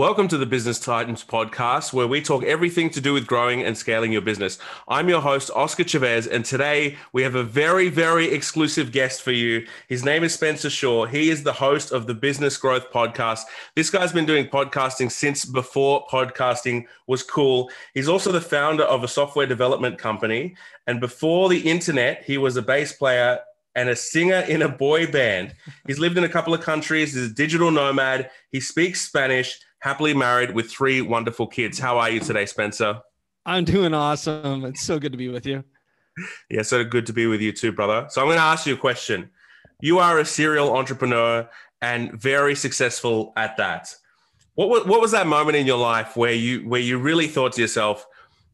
Welcome to the Business Titans podcast, where we talk everything to do with growing and scaling your business. I'm your host, Oscar Chavez, and today we have a very, very exclusive guest for you. His name is Spencer Shaw. He is the host of the Business Growth Podcast. This guy's been doing podcasting since before podcasting was cool. He's also the founder of a software development company. And before the internet, he was a bass player and a singer in a boy band. He's lived in a couple of countries, he's a digital nomad, he speaks Spanish happily married with three wonderful kids. How are you today, Spencer? I'm doing awesome. It's so good to be with you. Yeah, so good to be with you too, brother. So I'm going to ask you a question. You are a serial entrepreneur and very successful at that. What was, what was that moment in your life where you where you really thought to yourself,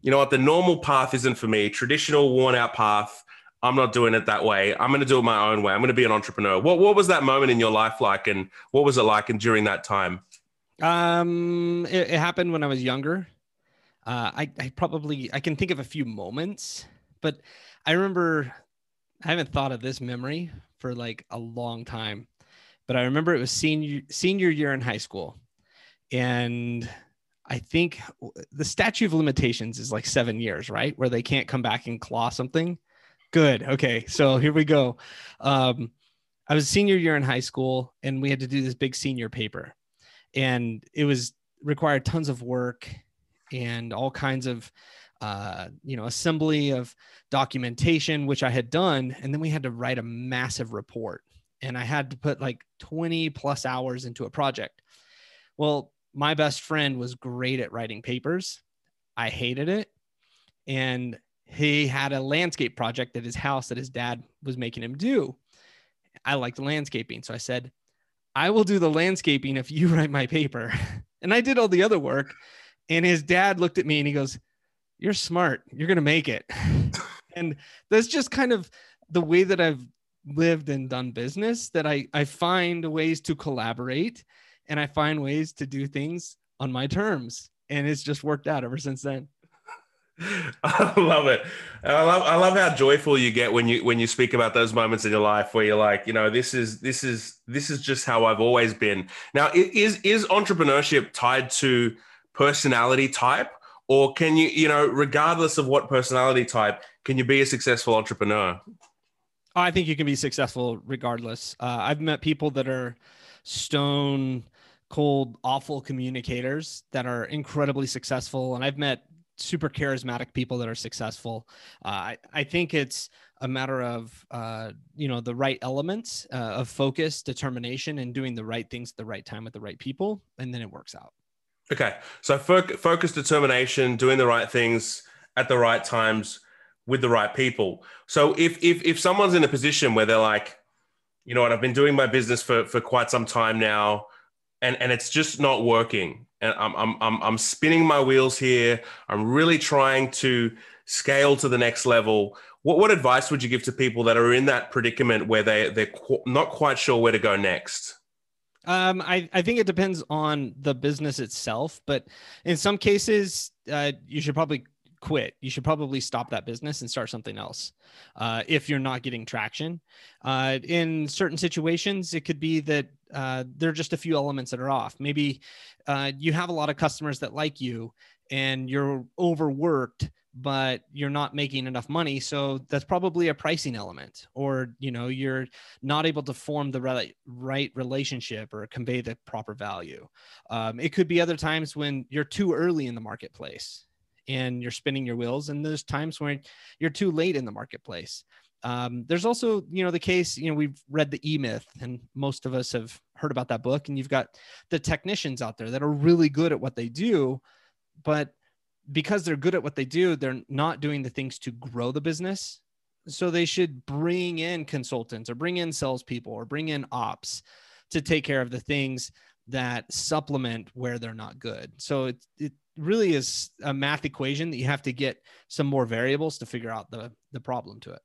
you know what, the normal path isn't for me, traditional worn out path. I'm not doing it that way. I'm going to do it my own way. I'm going to be an entrepreneur. What what was that moment in your life like, and what was it like and during that time? Um, it, it happened when I was younger. Uh, I, I probably I can think of a few moments, but I remember I haven't thought of this memory for like a long time, but I remember it was senior senior year in high school, and I think the statute of limitations is like seven years, right? Where they can't come back and claw something. Good. Okay, so here we go. Um, I was senior year in high school, and we had to do this big senior paper. And it was required tons of work and all kinds of uh, you know assembly of documentation which i had done. And then we had to write a massive report. And i had to put like 20 plus hours into a project. Well my best friend was great at writing papers. I hated it. And he had a landscape project at his house that his dad was making him do i liked landscaping so i said I will do the landscaping if you write my paper. And I did all the other work. And his dad looked at me and he goes, You're smart. You're going to make it. and that's just kind of the way that I've lived and done business that I, I find ways to collaborate and I find ways to do things on my terms. And it's just worked out ever since then. I love it. I love I love how joyful you get when you when you speak about those moments in your life where you're like, you know, this is this is this is just how I've always been. Now, is is entrepreneurship tied to personality type or can you, you know, regardless of what personality type, can you be a successful entrepreneur? I think you can be successful regardless. Uh, I've met people that are stone cold, awful communicators that are incredibly successful. And I've met super charismatic people that are successful. Uh, I, I think it's a matter of uh, you know the right elements uh, of focus, determination, and doing the right things at the right time with the right people, and then it works out. Okay, so fo- focus, determination, doing the right things at the right times with the right people. So if if if someone's in a position where they're like, you know what, I've been doing my business for for quite some time now, and and it's just not working and I'm, I'm, I'm, I'm spinning my wheels here. I'm really trying to scale to the next level. What, what advice would you give to people that are in that predicament where they, they're qu- not quite sure where to go next? Um, I, I think it depends on the business itself, but in some cases, uh, you should probably quit. You should probably stop that business and start something else uh, if you're not getting traction. Uh, in certain situations, it could be that uh, there are just a few elements that are off. Maybe uh, you have a lot of customers that like you and you're overworked but you're not making enough money. So that's probably a pricing element or you know you're not able to form the right, right relationship or convey the proper value. Um, it could be other times when you're too early in the marketplace and you're spinning your wheels and there's times when you're too late in the marketplace um, there's also, you know, the case, you know, we've read the E Myth, and most of us have heard about that book. And you've got the technicians out there that are really good at what they do, but because they're good at what they do, they're not doing the things to grow the business. So they should bring in consultants or bring in salespeople or bring in ops to take care of the things that supplement where they're not good. So it, it really is a math equation that you have to get some more variables to figure out the, the problem to it.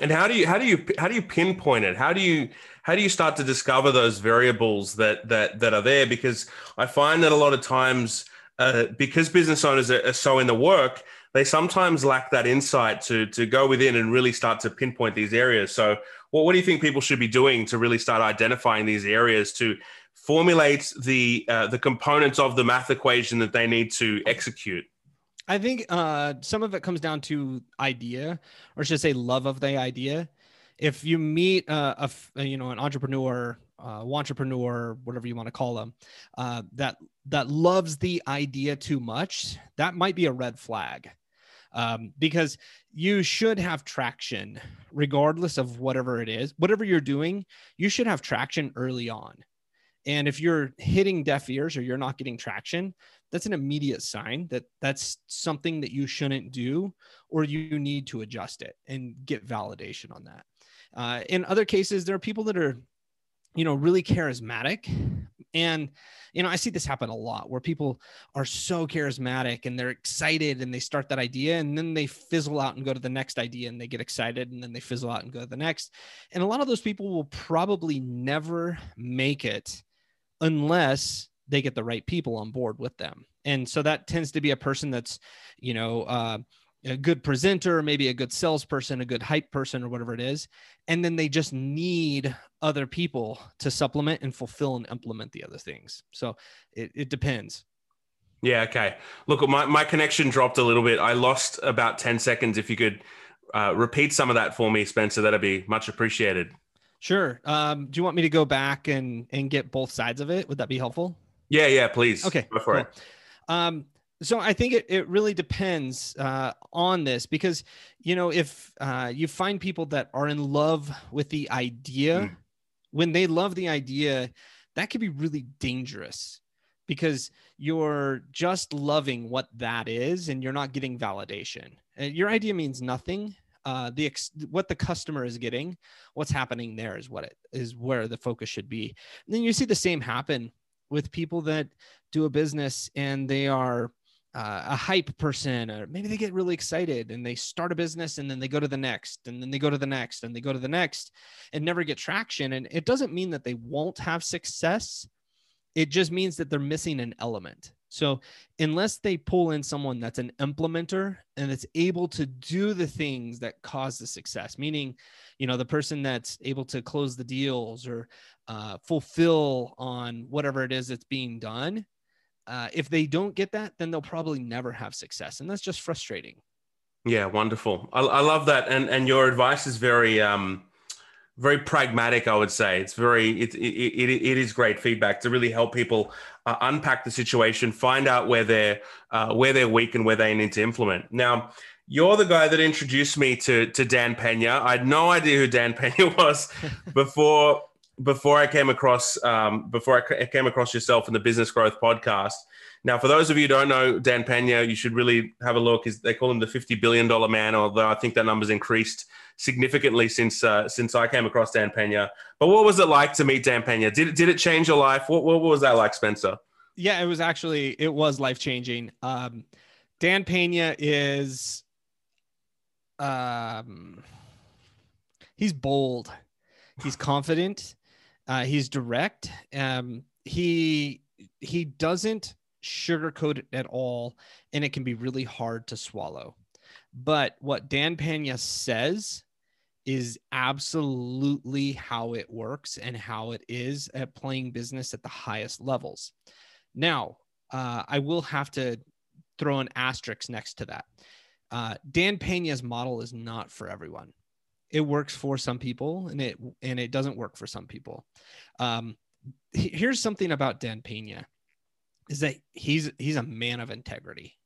And how do you how do you how do you pinpoint it? How do you how do you start to discover those variables that that that are there? Because I find that a lot of times, uh, because business owners are, are so in the work, they sometimes lack that insight to to go within and really start to pinpoint these areas. So, what what do you think people should be doing to really start identifying these areas to formulate the uh, the components of the math equation that they need to execute? I think uh, some of it comes down to idea, or should I say, love of the idea. If you meet a, a you know an entrepreneur, uh, entrepreneur, whatever you want to call them, uh, that that loves the idea too much, that might be a red flag, um, because you should have traction regardless of whatever it is, whatever you're doing. You should have traction early on. And if you're hitting deaf ears or you're not getting traction, that's an immediate sign that that's something that you shouldn't do or you need to adjust it and get validation on that. Uh, in other cases there are people that are you know really charismatic. And you know i see this happen a lot where people are so charismatic and they're excited and they start that idea and then they fizzle out and go to the next idea and they get excited and then they fizzle out and go to the next. And a lot of those people will probably never make it unless they get the right people on board with them. And so that tends to be a person that's, you know, uh, a good presenter, maybe a good salesperson, a good hype person, or whatever it is. And then they just need other people to supplement and fulfill and implement the other things. So it, it depends. Yeah. Okay. Look, my, my connection dropped a little bit. I lost about 10 seconds. If you could uh, repeat some of that for me, Spencer, that'd be much appreciated. Sure. Um, do you want me to go back and and get both sides of it? Would that be helpful? Yeah, yeah, please. Okay, go for cool. it. Um, so I think it, it really depends uh, on this because you know if uh, you find people that are in love with the idea, mm. when they love the idea, that could be really dangerous because you're just loving what that is and you're not getting validation. Your idea means nothing uh, the ex- what the customer is getting, what's happening there is what it is where the focus should be. And then you see the same happen with people that do a business and they are uh, a hype person, or maybe they get really excited and they start a business and then they go to the next and then they go to the next and they go to the next and never get traction. And it doesn't mean that they won't have success. It just means that they're missing an element. So, unless they pull in someone that's an implementer and that's able to do the things that cause the success, meaning, you know, the person that's able to close the deals or uh, fulfill on whatever it is that's being done, uh, if they don't get that, then they'll probably never have success, and that's just frustrating. Yeah, wonderful. I, I love that, and and your advice is very um, very pragmatic. I would say it's very it it, it, it is great feedback to really help people uh, unpack the situation, find out where they're uh, where they're weak and where they need to implement. Now, you're the guy that introduced me to to Dan Pena. I had no idea who Dan Pena was before before I came across um, before I came across yourself in the Business Growth Podcast. Now, for those of you who don't know Dan Pena, you should really have a look. Is They call him the fifty billion dollar man, although I think that number's increased significantly since uh, since I came across Dan Pena. But what was it like to meet Dan Pena? Did did it change your life? What what was that like, Spencer? Yeah, it was actually it was life changing. Um, Dan Pena is, um, he's bold, he's confident, uh, he's direct. Um, he he doesn't sugarcoat it at all, and it can be really hard to swallow. But what Dan Pena says is absolutely how it works and how it is at playing business at the highest levels. Now, uh, I will have to throw an asterisk next to that. Uh, Dan Pena's model is not for everyone. It works for some people, and it and it doesn't work for some people. Um, here's something about Dan Pena, is that he's he's a man of integrity,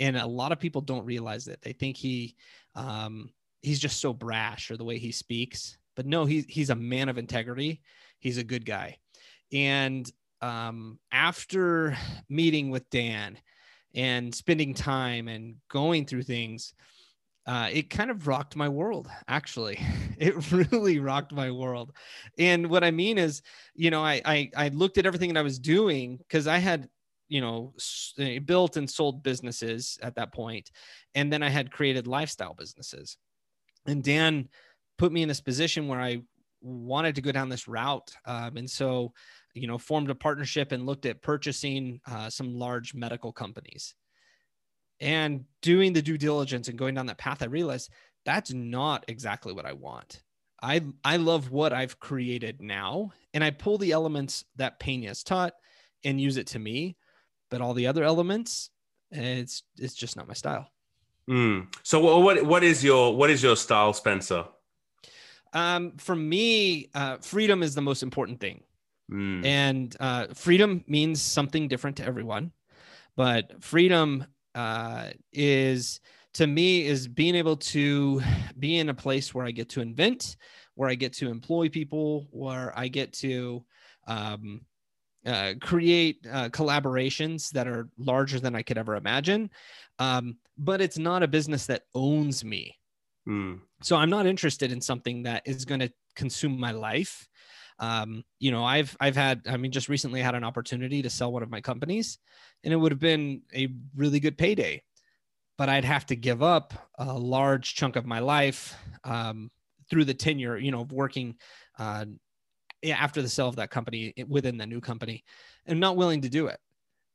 and a lot of people don't realize that. They think he um, he's just so brash or the way he speaks. But no, he's he's a man of integrity. He's a good guy. And um, after meeting with Dan and spending time and going through things, uh, it kind of rocked my world. Actually, it really rocked my world. And what I mean is, you know, I I, I looked at everything that I was doing because I had you know eh, built and sold businesses at that point and then i had created lifestyle businesses and Dan put me in this position where I wanted to go down this route. Um, and so, you know, formed a partnership and looked at purchasing uh, some large medical companies. And doing the due diligence and going down that path, I realized that's not exactly what I want. I I love what I've created now, and I pull the elements that Pena has taught and use it to me. But all the other elements, it's it's just not my style. Mm. So what what is your what is your style, Spencer? Um, for me, uh, freedom is the most important thing, Mm. and uh, freedom means something different to everyone. But freedom uh, is to me is being able to be in a place where I get to invent, where I get to employ people, where I get to um, uh, create uh, collaborations that are larger than I could ever imagine. Um, but it's not a business that owns me. Mm. So I'm not interested in something that is going to consume my life. Um, you know, I've I've had I mean just recently had an opportunity to sell one of my companies and it would have been a really good payday. But I'd have to give up a large chunk of my life um, through the tenure, you know, of working uh, after the sale of that company within the new company and not willing to do it.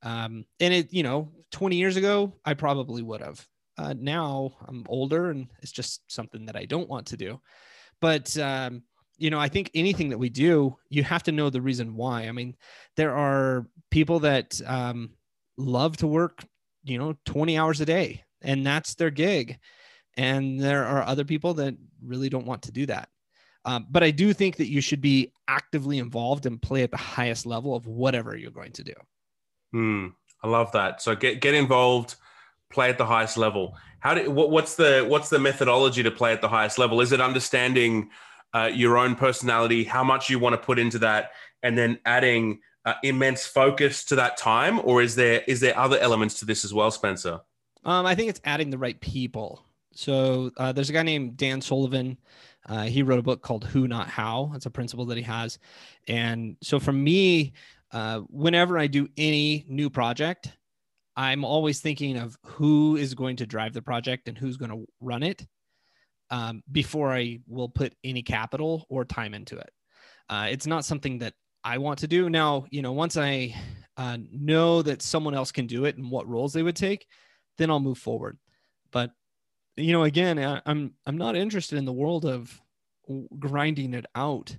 Um, and it, you know, 20 years ago, I probably would have. Uh, now I'm older and it's just something that I don't want to do. But, um, you know, I think anything that we do, you have to know the reason why. I mean, there are people that um, love to work, you know, 20 hours a day and that's their gig. And there are other people that really don't want to do that. Um, but I do think that you should be actively involved and play at the highest level of whatever you're going to do. Mm. I love that. So get get involved, play at the highest level. How do what, what's the what's the methodology to play at the highest level? Is it understanding uh, your own personality, how much you want to put into that, and then adding uh, immense focus to that time, or is there is there other elements to this as well, Spencer? Um, I think it's adding the right people. So uh, there's a guy named Dan Sullivan. Uh, he wrote a book called Who Not How. It's a principle that he has, and so for me, uh, whenever I do any new project, I'm always thinking of who is going to drive the project and who's going to run it um, before I will put any capital or time into it. Uh, it's not something that I want to do. Now, you know, once I uh, know that someone else can do it and what roles they would take, then I'll move forward. But you know, again, I, I'm I'm not interested in the world of grinding it out.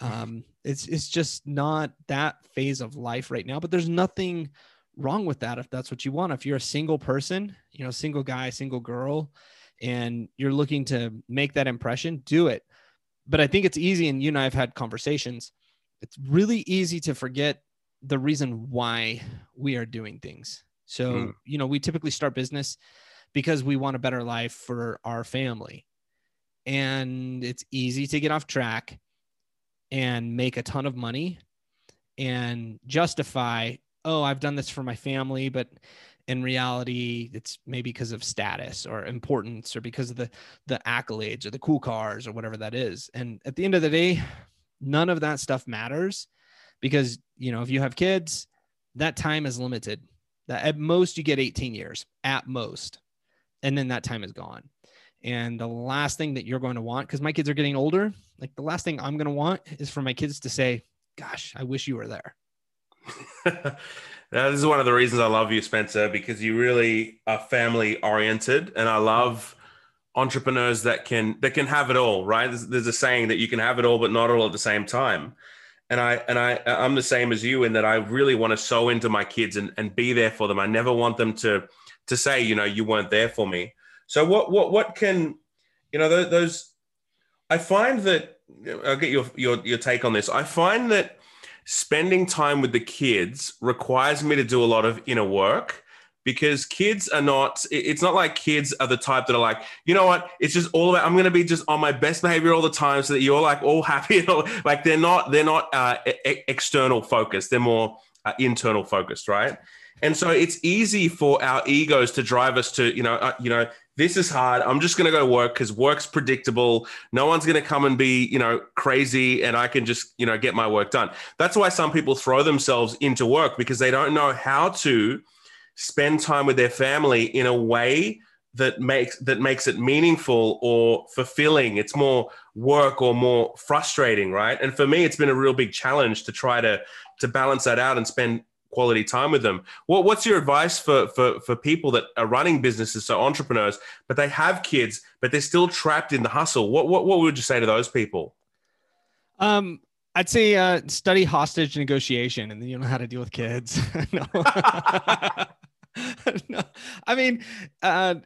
Um, it's it's just not that phase of life right now. But there's nothing wrong with that if that's what you want. If you're a single person, you know, single guy, single girl, and you're looking to make that impression, do it. But I think it's easy, and you and I have had conversations. It's really easy to forget the reason why we are doing things. So, mm. you know, we typically start business because we want a better life for our family. And it's easy to get off track and make a ton of money and justify, oh, I've done this for my family, but in reality, it's maybe because of status or importance or because of the the accolades or the cool cars or whatever that is. And at the end of the day, none of that stuff matters because you know if you have kids, that time is limited. That at most you get 18 years at most, and then that time is gone. And the last thing that you're going to want, because my kids are getting older, like the last thing I'm going to want is for my kids to say, Gosh, I wish you were there. now, this is one of the reasons I love you, Spencer, because you really are family oriented. And I love entrepreneurs that can that can have it all, right? There's, there's a saying that you can have it all, but not all at the same time. And I and I I'm the same as you in that I really want to sow into my kids and, and be there for them. I never want them to to say, you know, you weren't there for me. So what what what can you know those? I find that I'll get your your your take on this. I find that spending time with the kids requires me to do a lot of inner work because kids are not it's not like kids are the type that are like you know what it's just all about i'm going to be just on my best behavior all the time so that you're like all happy all, like they're not they're not uh, external focused they're more uh, internal focused right and so it's easy for our egos to drive us to you know uh, you know this is hard. I'm just going to go work because work's predictable. No one's going to come and be, you know, crazy and I can just, you know, get my work done. That's why some people throw themselves into work because they don't know how to spend time with their family in a way that makes that makes it meaningful or fulfilling. It's more work or more frustrating, right? And for me, it's been a real big challenge to try to to balance that out and spend quality time with them. What, what's your advice for, for, for people that are running businesses, so entrepreneurs, but they have kids, but they're still trapped in the hustle? What, what, what would you say to those people? Um, I'd say uh, study hostage negotiation, and then you know how to deal with kids. no. I mean, uh,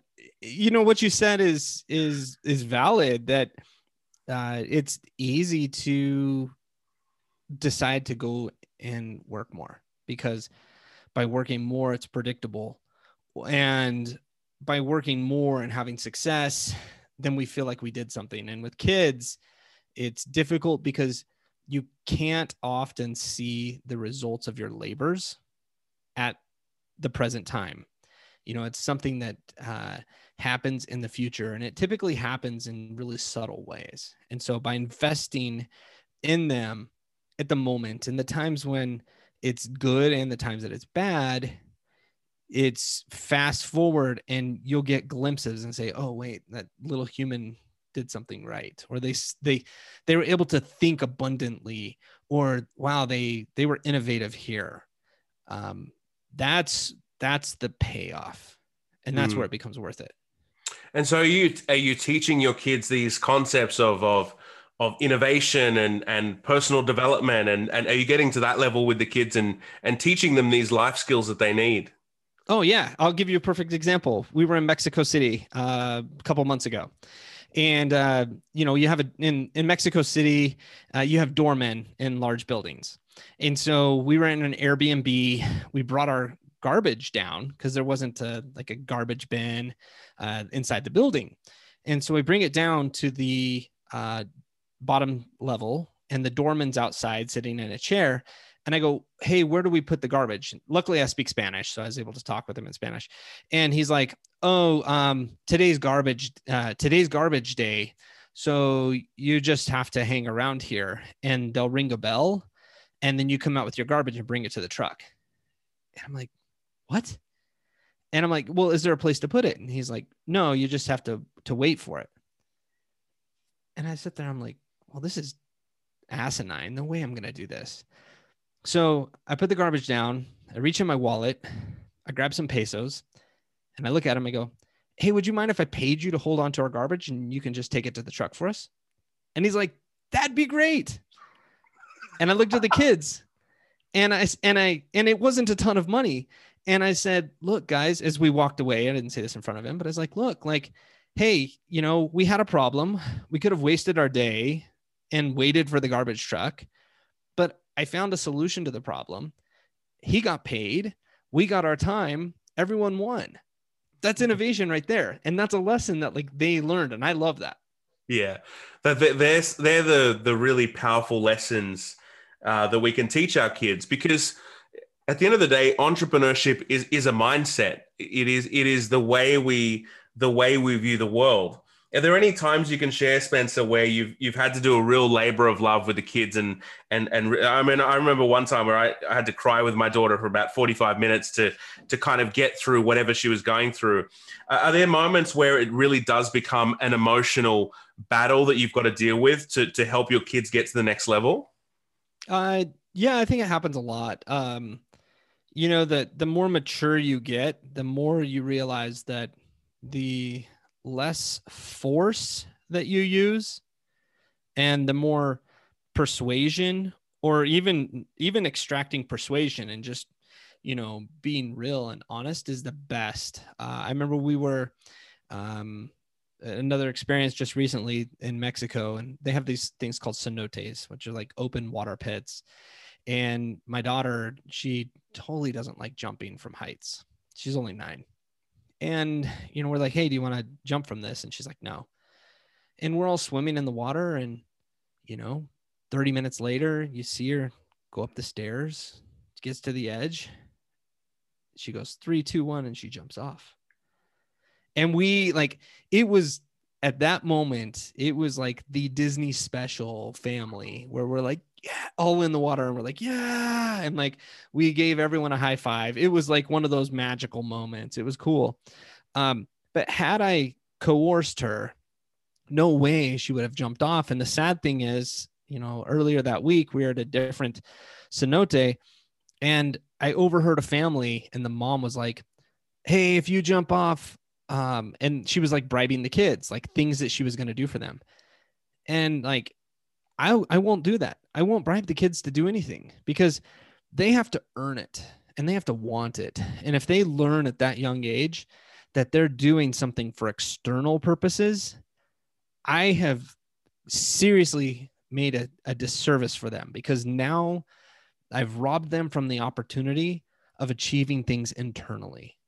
you know what you said is is is valid. That uh, it's easy to decide to go and work more because by working more, it's predictable. And by working more and having success, then we feel like we did something. And with kids, it's difficult because you can't often see the results of your labors at the present time. You know, it's something that uh, happens in the future, and it typically happens in really subtle ways. And so, by investing in them at the moment, in the times when it's good and the times that it's bad it's fast forward and you'll get glimpses and say oh wait that little human did something right or they they they were able to think abundantly or wow they they were innovative here um that's that's the payoff and that's mm. where it becomes worth it and so are you are you teaching your kids these concepts of of of innovation and and personal development. And and are you getting to that level with the kids and and teaching them these life skills that they need? Oh yeah. I'll give you a perfect example. We were in mexico city uh, a couple months ago. And uh, you know you have a in in mexico city uh, you have doormen in large buildings. And so we were in an airbnb. We brought our garbage down because there wasn't a like a garbage bin uh, inside the building. And so we bring it down to the uh, bottom level and the doorman's outside sitting in a chair and I go, Hey, where do we put the garbage? Luckily, I speak Spanish, so I was able to talk with him in Spanish. And he's like, Oh, um, today's garbage, uh, today's garbage day. So you just have to hang around here and they'll ring a bell and then you come out with your garbage and bring it to the truck. And I'm like, What? And I'm like, Well, is there a place to put it? And he's like, No, you just have to to wait for it. And I sit there, I'm like, well, this is asinine. No way I'm going to do this. So I put the garbage down. I reach in my wallet. I grab some pesos and I look at him. I go, Hey, would you mind if I paid you to hold on to our garbage and you can just take it to the truck for us? And he's like, That'd be great. And I looked at the kids and I, and I, and it wasn't a ton of money. And I said, Look, guys, as we walked away, I didn't say this in front of him, but I was like, Look, like, hey, you know, we had a problem. We could have wasted our day and waited for the garbage truck. But I found a solution to the problem. He got paid. We got our time. Everyone won. That's mm-hmm. innovation right there. And that's a lesson that like they learned. And I love that. Yeah. They're, they're the, the really powerful lessons uh, that we can teach our kids because at the end of the day, entrepreneurship is, is a mindset. It is, it is the way we, the way we view the world. Are there any times you can share, Spencer, where you've you've had to do a real labor of love with the kids and and and I mean I remember one time where I, I had to cry with my daughter for about forty five minutes to to kind of get through whatever she was going through. Uh, are there moments where it really does become an emotional battle that you've got to deal with to to help your kids get to the next level? Uh, yeah, I think it happens a lot. Um, you know that the more mature you get, the more you realize that the less force that you use and the more persuasion or even even extracting persuasion and just you know being real and honest is the best. Uh, i remember we were um, another experience just recently in mexico and they have these things called cenotes which are like open water pits. And my daughter she totally doesn't like jumping from heights. She's only nine and, you know, we're like, hey, do you want to jump from this? And she's like, no. And we're all swimming in the water. And, you know, 30 minutes later, you see her go up the stairs, gets to the edge. She goes, three, two, one, and she jumps off. And we like, it was at that moment, it was like the Disney special family where we're like, yeah, all in the water. And we're like, yeah. And like we gave everyone a high five. It was like one of those magical moments. It was cool. Um, but had I coerced her, no way she would have jumped off. And the sad thing is, you know, earlier that week we were at a different cenote and I overheard a family and the mom was like, Hey, if you jump off, um, and she was like bribing the kids, like things that she was going to do for them. And like, I, I won't do that. I won't bribe the kids to do anything because they have to earn it and they have to want it. And if they learn at that young age that they're doing something for external purposes, I have seriously made a, a disservice for them because now I've robbed them from the opportunity of achieving things internally.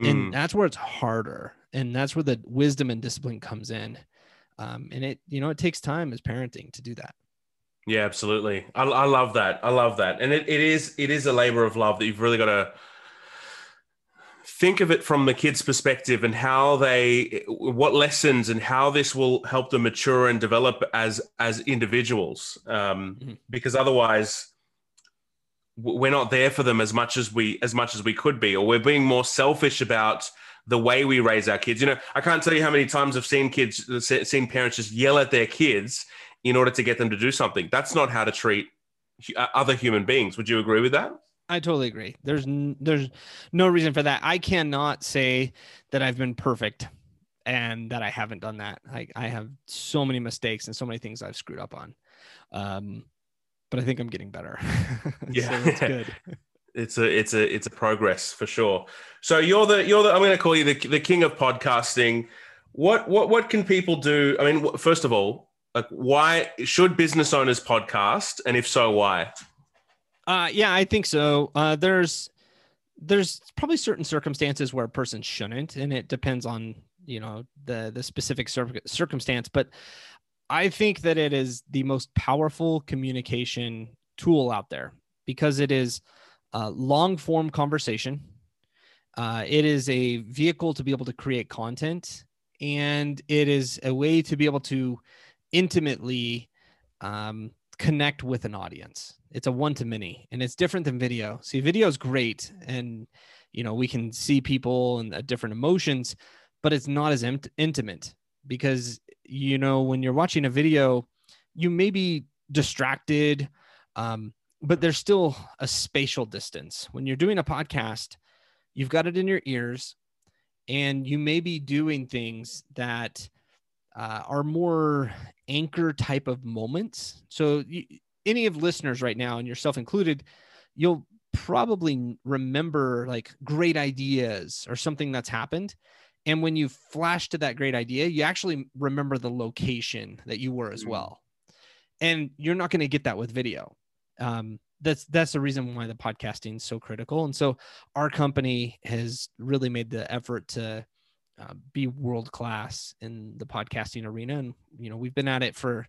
Mm. And that's where it's harder. And that's where the wisdom and discipline comes in. Um, and it, you know, it takes time as parenting to do that. Yeah, absolutely. I, I love that. I love that. And it, it is, it is a labor of love that you've really got to think of it from the kids' perspective and how they, what lessons and how this will help them mature and develop as, as individuals. Um, mm-hmm. because otherwise we're not there for them as much as we, as much as we could be, or we're being more selfish about, the way we raise our kids. You know, I can't tell you how many times I've seen kids, seen parents just yell at their kids in order to get them to do something. That's not how to treat uh, other human beings. Would you agree with that? I totally agree. There's n- there's no reason for that. I cannot say that I've been perfect and that I haven't done that. I I have so many mistakes and so many things I've screwed up on. Um, but I think I'm getting better. yeah, so it's good. It's a it's a it's a progress for sure. So you're the you're the I'm going to call you the the king of podcasting. What what what can people do? I mean, first of all, like, why should business owners podcast, and if so, why? Uh, yeah, I think so. Uh, there's there's probably certain circumstances where a person shouldn't, and it depends on you know the the specific cir- circumstance. But I think that it is the most powerful communication tool out there because it is a long form conversation. Uh, it is a vehicle to be able to create content, and it is a way to be able to intimately um, connect with an audience. It's a one to many, and it's different than video. See, video is great, and you know we can see people and uh, different emotions, but it's not as int- intimate because you know when you're watching a video, you may be distracted, um, but there's still a spatial distance. When you're doing a podcast, you've got it in your ears, and you may be doing things that uh, are more anchor type of moments. So, you, any of listeners right now, and yourself included, you'll probably remember like great ideas or something that's happened. And when you flash to that great idea, you actually remember the location that you were as mm. well. And you're not going to get that with video. Um, that's that's the reason why the podcasting is so critical. And so our company has really made the effort to uh, be world class in the podcasting arena. And, you know, we've been at it for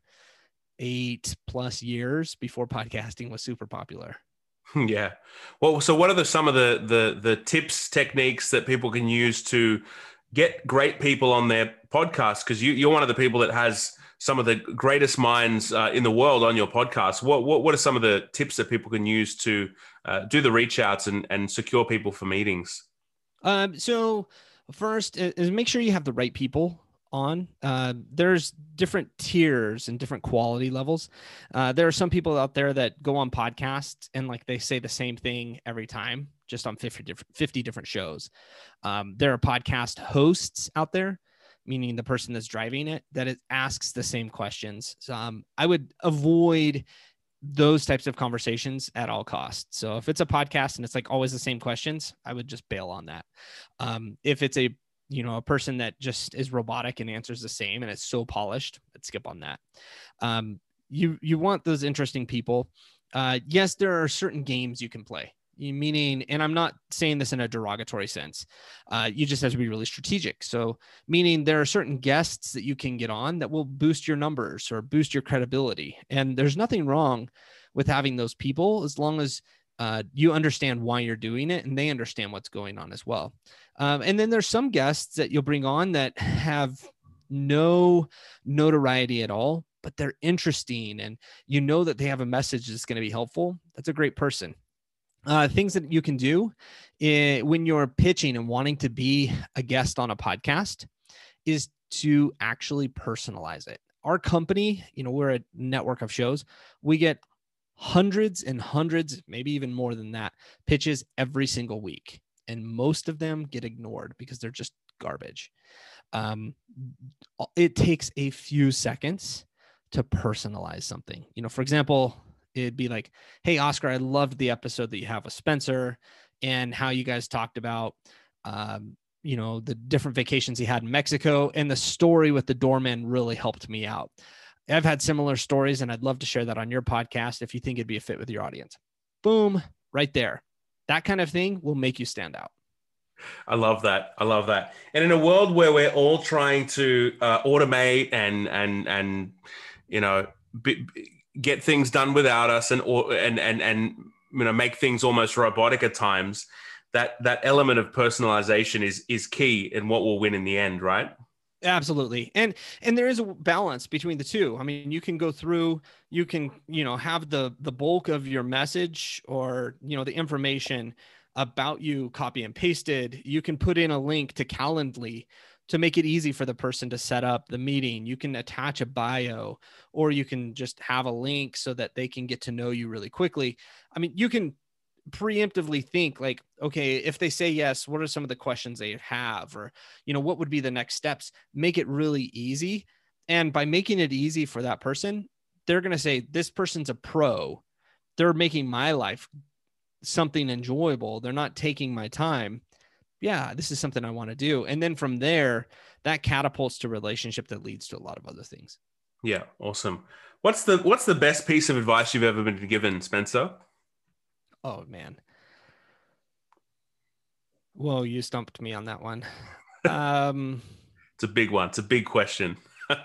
eight plus years before podcasting was super popular. Yeah. Well, so what are the, some of the, the, the tips, techniques that people can use to get great people on their podcast? Cause you, you're one of the people that has some of the greatest minds uh, in the world on your podcast. What, what, what are some of the tips that people can use to uh, do the reach outs and, and secure people for meetings? Um, so First is make sure you have the right people on. Uh, there's different tiers and different quality levels. Uh, there are some people out there that go on podcasts and like they say the same thing every time, just on 50 different, 50 different shows. Um, there are podcast hosts out there, meaning the person that's driving it, that it asks the same questions. So, um, I would avoid those types of conversations at all costs. So if it's a podcast and it's like always the same questions, I would just bail on that. Um, if it's a you know a person that just is robotic and answers the same and it's so polished, I'd skip on that. Um, you you want those interesting people. Uh, yes, there are certain games you can play meaning and i'm not saying this in a derogatory sense uh, you just have to be really strategic. So meaning there are certain guests that you can get on that will boost your numbers or boost your credibility. And there's nothing wrong with having those people as long as uh, you understand why you're doing it and they understand what's going on as well. Um, and then there's some guests that you'll bring on that have no notoriety at all but they're interesting and you know that they have a message that's going to be helpful. That's a great person uh, things that you can do eh, when you're pitching and wanting to be a guest on a podcast is to actually personalize it. Our company, you know, we're a network of shows. We get hundreds and hundreds, maybe even more than that, pitches every single week. And most of them get ignored because they're just garbage. Um, it takes a few seconds to personalize something. You know, for example, it'd be like, Hey, Oscar, I loved the episode that you have with Spencer and how you guys talked about, um, you know, the different vacations he had in Mexico and the story with the doorman really helped me out. I've had similar stories and I'd love to share that on your podcast if you think it'd be a fit with your audience. Boom, right there. That kind of thing will make you stand out. I love that. I love that. And in a world where we're all trying to uh, automate and and and you know be, get things done without us and or and and and you know make things almost robotic at times, that that element of personalization is is key in what will win in the end, right? absolutely. And and there is a balance between the two. I mean you can go through you can you know have the the bulk of your message or you know the information about you copy and pasted. You can put in a link to calendly to make it easy for the person to set up the meeting you can attach a bio or you can just have a link so that they can get to know you really quickly. I mean you can preemptively think like okay if they say yes what are some of the questions they have? Or you know what would be the next steps? Make it really easy. And by making it easy for that person they're going to say this person's a pro. They're making my life something enjoyable. They're not taking my time yeah this is something i want to do and then from there that catapults to relationship that leads to a lot of other things yeah awesome what's the what's the best piece of advice you've ever been given spencer Oh man. Whoa, you stumped me on that one. Um, it's a big one. It's a big question.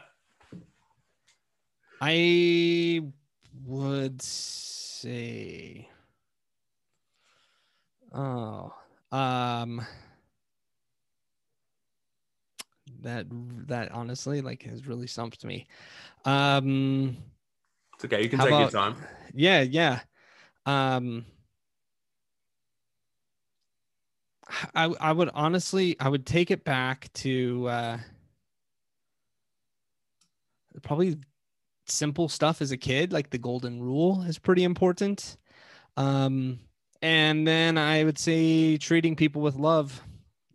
I would say, oh, um, that that honestly like has really stumped me. Um, it's okay. You can take about, your time. Yeah, yeah. Um, I I would honestly I would take it back to uh, probably simple stuff as a kid, like the golden rule is pretty important. Um, and then I would say treating people with love,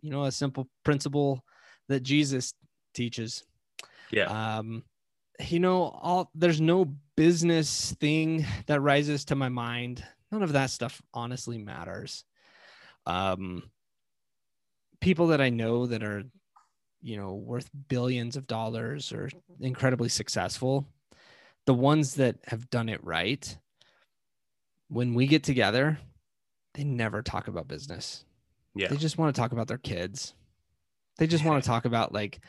you know, a simple principle that Jesus teaches. Yeah. Um, you know, all there's no business thing that rises to my mind. None of that stuff honestly matters. Um, people that I know that are, you know, worth billions of dollars or incredibly successful, the ones that have done it right, when we get together, they never talk about business. Yeah. They just want to talk about their kids. They just want to talk about like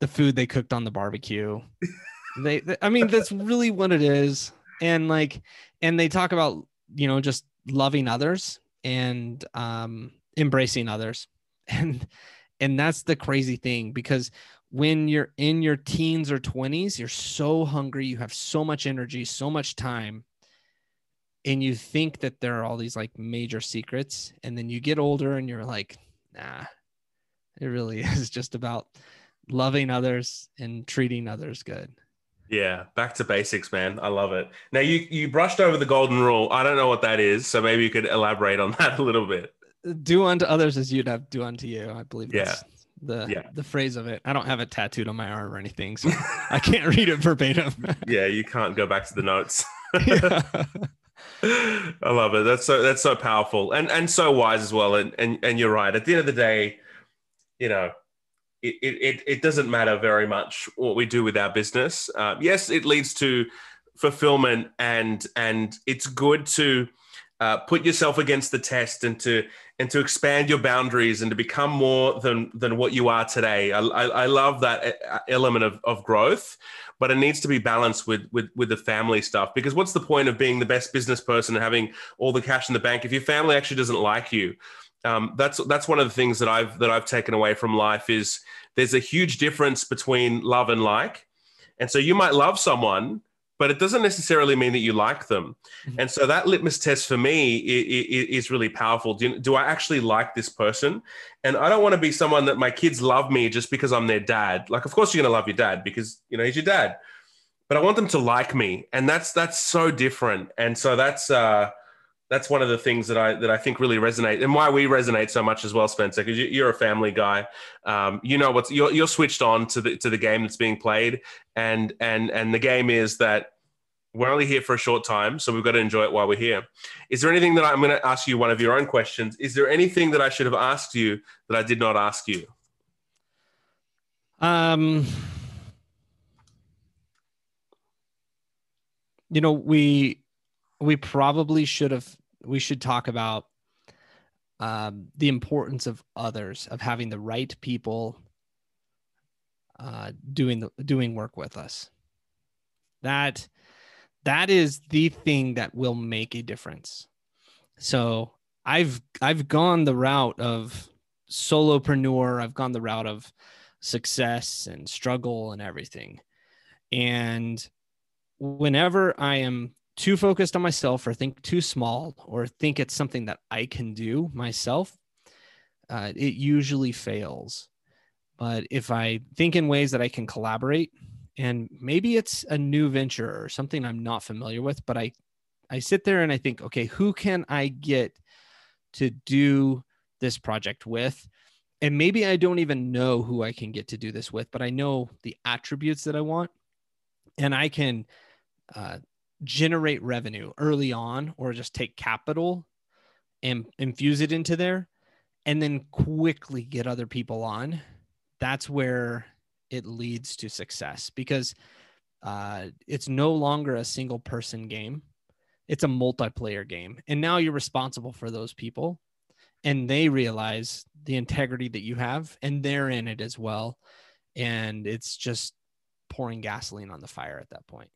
the food they cooked on the barbecue. they, they, I mean, that's really what it is. And like, and they talk about, you know, just loving others and um, embracing others and and that's the crazy thing because when you're in your teens or 20s you're so hungry you have so much energy so much time and you think that there are all these like major secrets and then you get older and you're like nah it really is just about loving others and treating others good yeah, back to basics, man. I love it. Now you you brushed over the golden rule. I don't know what that is, so maybe you could elaborate on that a little bit do unto others as you'd have do unto you. I believe yeah. the yeah. the phrase of it. I don't have it tattooed on my arm or anything, so I can't read it verbatim. yeah, you can't go back to the notes. I love it. That's so that's so powerful and and so wise as well. And and and you're right. At the end of the day, you know, it it it doesn't matter very much what we do with our business. Uh, yes, it leads to fulfillment and and it's good to uh, put yourself against the test and to and to expand your boundaries and to become more than than what you are today. I, I, I love that uh, element of, of growth, but it needs to be balanced with with with the family stuff because what's the point of being the best business person and having all the cash in the bank if your family actually doesn't like you? Um, that's that's one of the things that I've that I've taken away from life is there's a huge difference between love and like, and so you might love someone but it doesn't necessarily mean that you like them. Mm-hmm. And so that litmus test for me is really powerful. Do, do I actually like this person? And I don't want to be someone that my kids love me just because I'm their dad. Like, of course, you're going to love your dad because, you know, he's your dad. but I want them to like me, and that's that's so different. And so that's uh, that's one of the things that I that I think really resonate, and why we resonate so much as well, Spencer, because you, are a family guy. Um, you know what's you're, you're switched on to the to the game that's being played, and and and the game is that we're only here for a short time, so we've got to enjoy it while we're here. Is there anything that I'm going to ask you? One of your own questions. Is there anything that I should have asked you that I did not ask you? Um, you know, we we probably should have. We should talk about um, the importance of others, of having the right people uh, doing the doing work with us. That that is the thing that will make a difference. So I've I've gone the route of solopreneur. I've gone the route of success and struggle and everything. And whenever I am too focused on myself or think too small or think it's something that I can do myself, uh, it usually fails. But if I think in ways that I can collaborate, and maybe it's a new venture or something I'm not familiar with, but I I sit there and I think, okay, who can I get to do this project with? And maybe I don't even know who I can get to do this with, but I know the attributes that I want, and I can uh, generate revenue early on, or just take capital and infuse it into there, and then quickly get other people on. That's where it leads to success because uh, it's no longer a single person game. It's a multiplayer game. And now you're responsible for those people and they realize the integrity that you have and they're in it as well. And it's just pouring gasoline on the fire at that point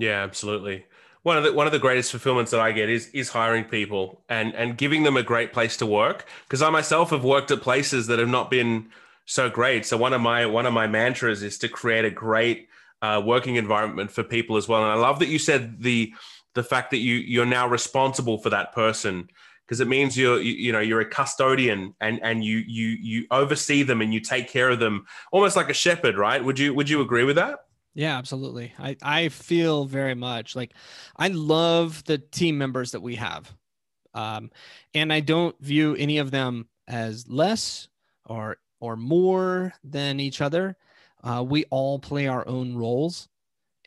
yeah absolutely one of the one of the greatest fulfillments that I get is is hiring people and and giving them a great place to work because I myself have worked at places that have not been so great. So one of my one of my mantras is to create a great uh, working environment for people as well. And I love that you said the the fact that you you're now responsible for that person because it means you're you, you, know you're a custodian and and you you you oversee them and you take care of them almost like a shepherd, right? Would you would you agree with that? Yeah, absolutely. I I feel very much like I love the team members that we have. Um, and I don't view any of them as less or or more than each other. Uh, we all play our own roles,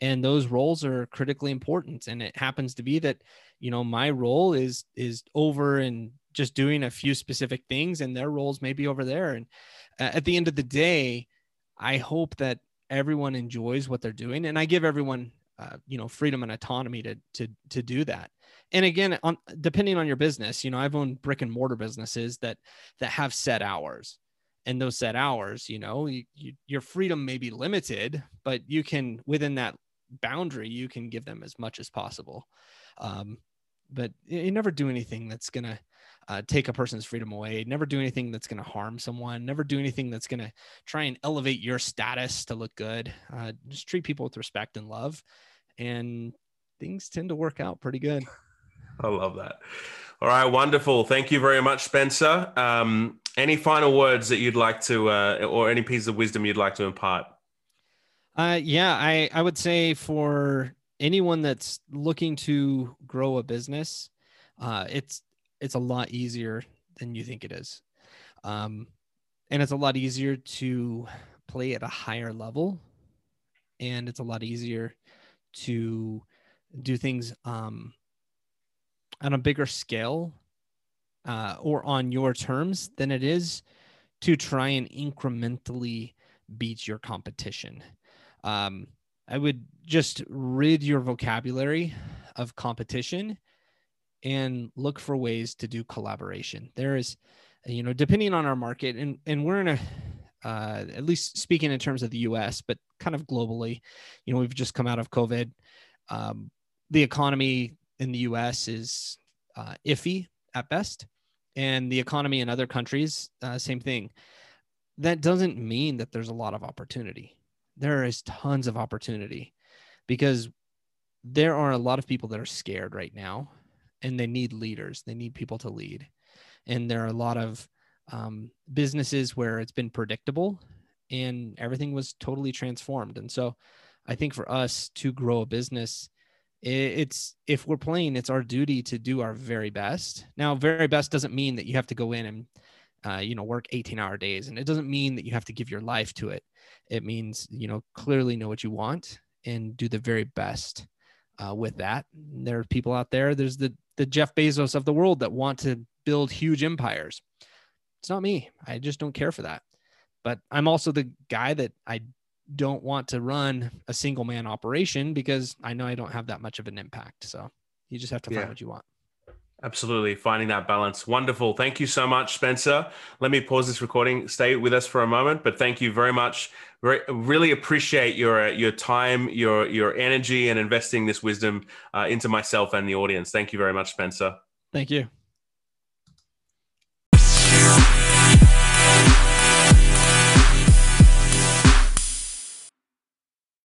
and those roles are critically important. And it happens to be that you know my role is is over and just doing a few specific things, and their roles may be over there. And uh, at the end of the day, I hope that everyone enjoys what they're doing, and I give everyone uh, you know freedom and autonomy to to to do that. And again on depending on your business you know i've owned brick and mortar businesses that that have set hours. And those set hours you know you, you, your freedom may be limited but you can within that boundary you can give them as much as possible. Um, but you never do anything that's to uh, take a person's freedom away never do anything that's going to harm someone never do anything that's going to try and elevate your status to look good uh, just treat people with respect and love and things tend to work out pretty good. I love that. All right wonderful. Thank you very much spencer. Um, any final words that you'd like to, uh, or any piece of wisdom you'd like to impart? Uh, yeah, I, I would say for anyone that's looking to grow a business, uh, it's it's a lot easier than you think it is, um, and it's a lot easier to play at a higher level, and it's a lot easier to do things um, on a bigger scale uh, or on your terms than it is to try and incrementally beat your competition. Um, I would just rid your vocabulary of competition and look for ways to do collaboration. There is, you know, depending on our market, and and we're in a, uh, at least speaking in terms of the U.S., but kind of globally, you know, we've just come out of COVID. Um, the economy in the U.S. is uh, iffy at best and the economy in other countries, uh, same thing. That doesn't mean that there's a lot of opportunity. There is tons of opportunity because there are a lot of people that are scared right now and they need leaders. They need people to lead. And there are a lot of um, businesses where it's been predictable and everything was totally transformed. And so I think for us to grow a business, it's if we're playing, it's our duty to do our very best. Now, very best doesn't mean that you have to go in and uh, you know work 18 hour days and it doesn't mean that you have to give your life to it it means you know clearly know what you want and do the very best uh, with that there are people out there there's the the jeff bezos of the world that want to build huge empires. It's not me. I just don't care for that. But i'm also the guy that i don't want to run a single man operation because i know i don't have that much of an impact. So you just have to find yeah. what you want Absolutely. Finding that balance. Wonderful. Thank you so much, Spencer. Let me pause this recording. Stay with us for a moment, but thank you very much. Re- really appreciate your, uh, your time, your, your energy, and investing this wisdom uh, into myself and the audience. Thank you very much, Spencer. Thank you.